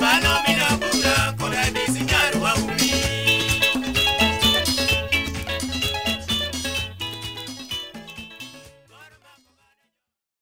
mano.